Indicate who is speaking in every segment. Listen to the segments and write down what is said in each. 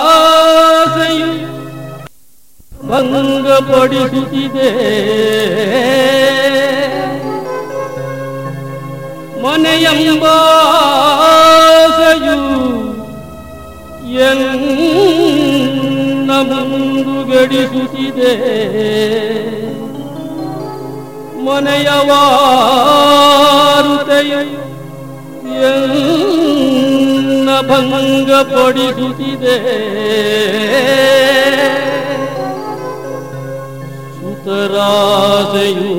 Speaker 1: ಮನೆಯಂಬಾಸೆಯು ಭಂಗಪಡಿಸುತ್ತಿದೆ ಮನೆಯಂಬಾಸೆಯು ಎನ್ನ ಮುಂದುಗಡಿಸುತ್ತಿದೆ ಮನೆಯವಾರುತೆಯು ಭಂಗ ಪಡಿಸುತ್ತಿದೆ ಸುತರಾಸೆಯು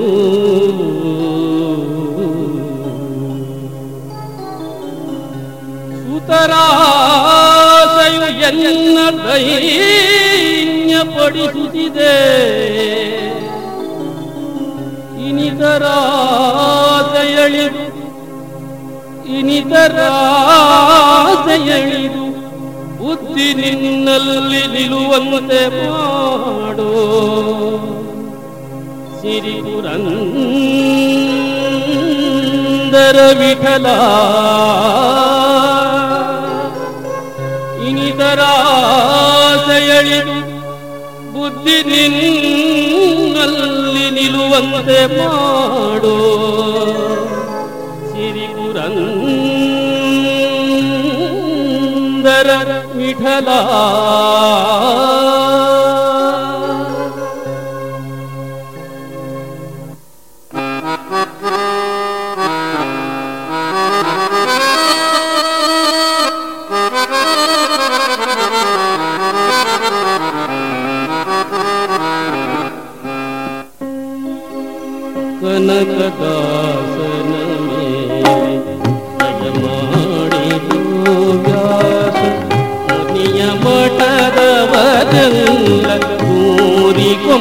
Speaker 1: ಸುತರಾಸೆಯು ಎಲ್ಲ ದೈನ್ಯ ಪಡಿಸುತ್ತಿದೆ ಇನಿತರಾಸೆಯಳಿದು ಇನಿತರಾಸೆಯಳಿದು ಬುದ್ಧಿ ನಿನ್ನಲ್ಲಿ ನಿಲ್ಲುವಂತೆ ಮಾಡೋ ಸಿರಿಪುರಂದರ ವಿಠಲ. ಇನಿತರಾಸೆಯಳಿದು ಬುದ್ಧಿ ನಿನ್ನಲ್ಲಿ ನಿಲ್ಲುವಂತೆ ಮಾಡೋ सुन्दर विठला। कनकदा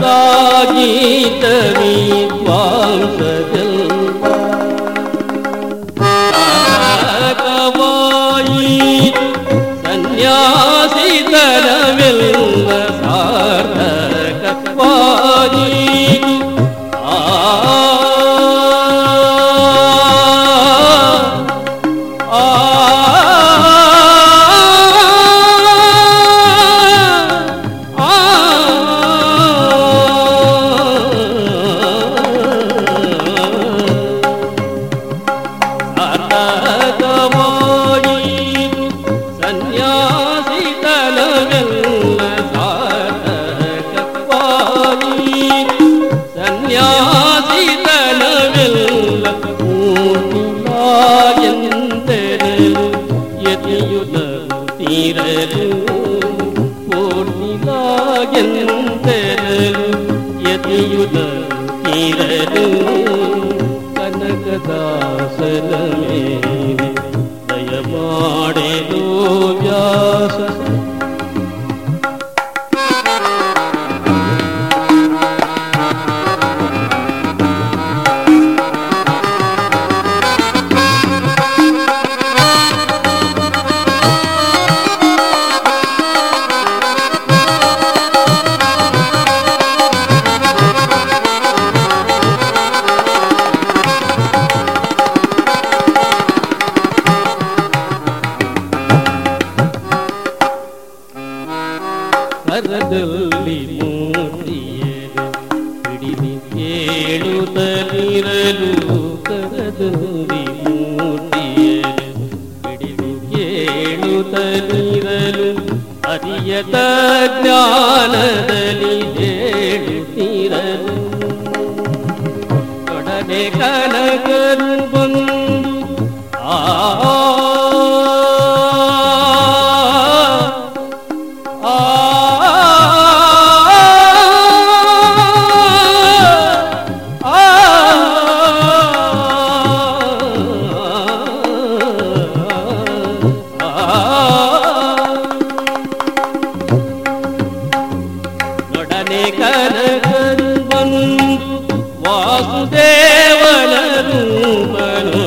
Speaker 1: का गीत भी കനകദാസനമേ ദയമാടേ ദോ വ്യാസ ಕೇಳುತ್ತಲಿರಲು ಕರದಲ್ಲಿ ಮೂರ್ತಿಯರು ಹಿಡಿದು ಕೇಳುತ್ತಲಿರಲು ಅರಿಯದ ಜ್ಞಾನದಲ್ಲಿ ಹೇಳುತ್ತಿರಲು ಒಡನೆ ಕನಕರು كانت واصدي ولد بنو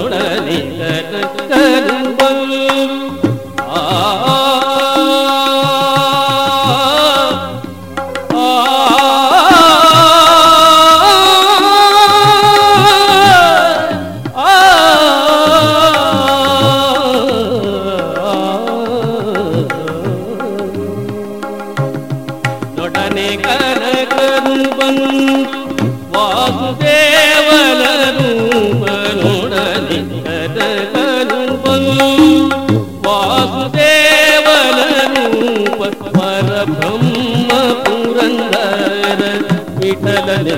Speaker 1: വാസുദേവന രൂപ പരബ്രഹ്മ പുരന്ദര വിഠലനെന്തേടിയത്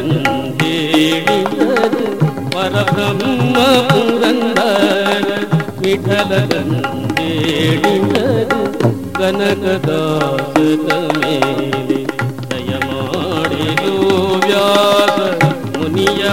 Speaker 1: പരബ്രഹ്മ പുരന്ദര വിഠലനെന്തേടിയത് കനകദാസമേലെ ദയമാടിലോ വ്യാസ മുനിയ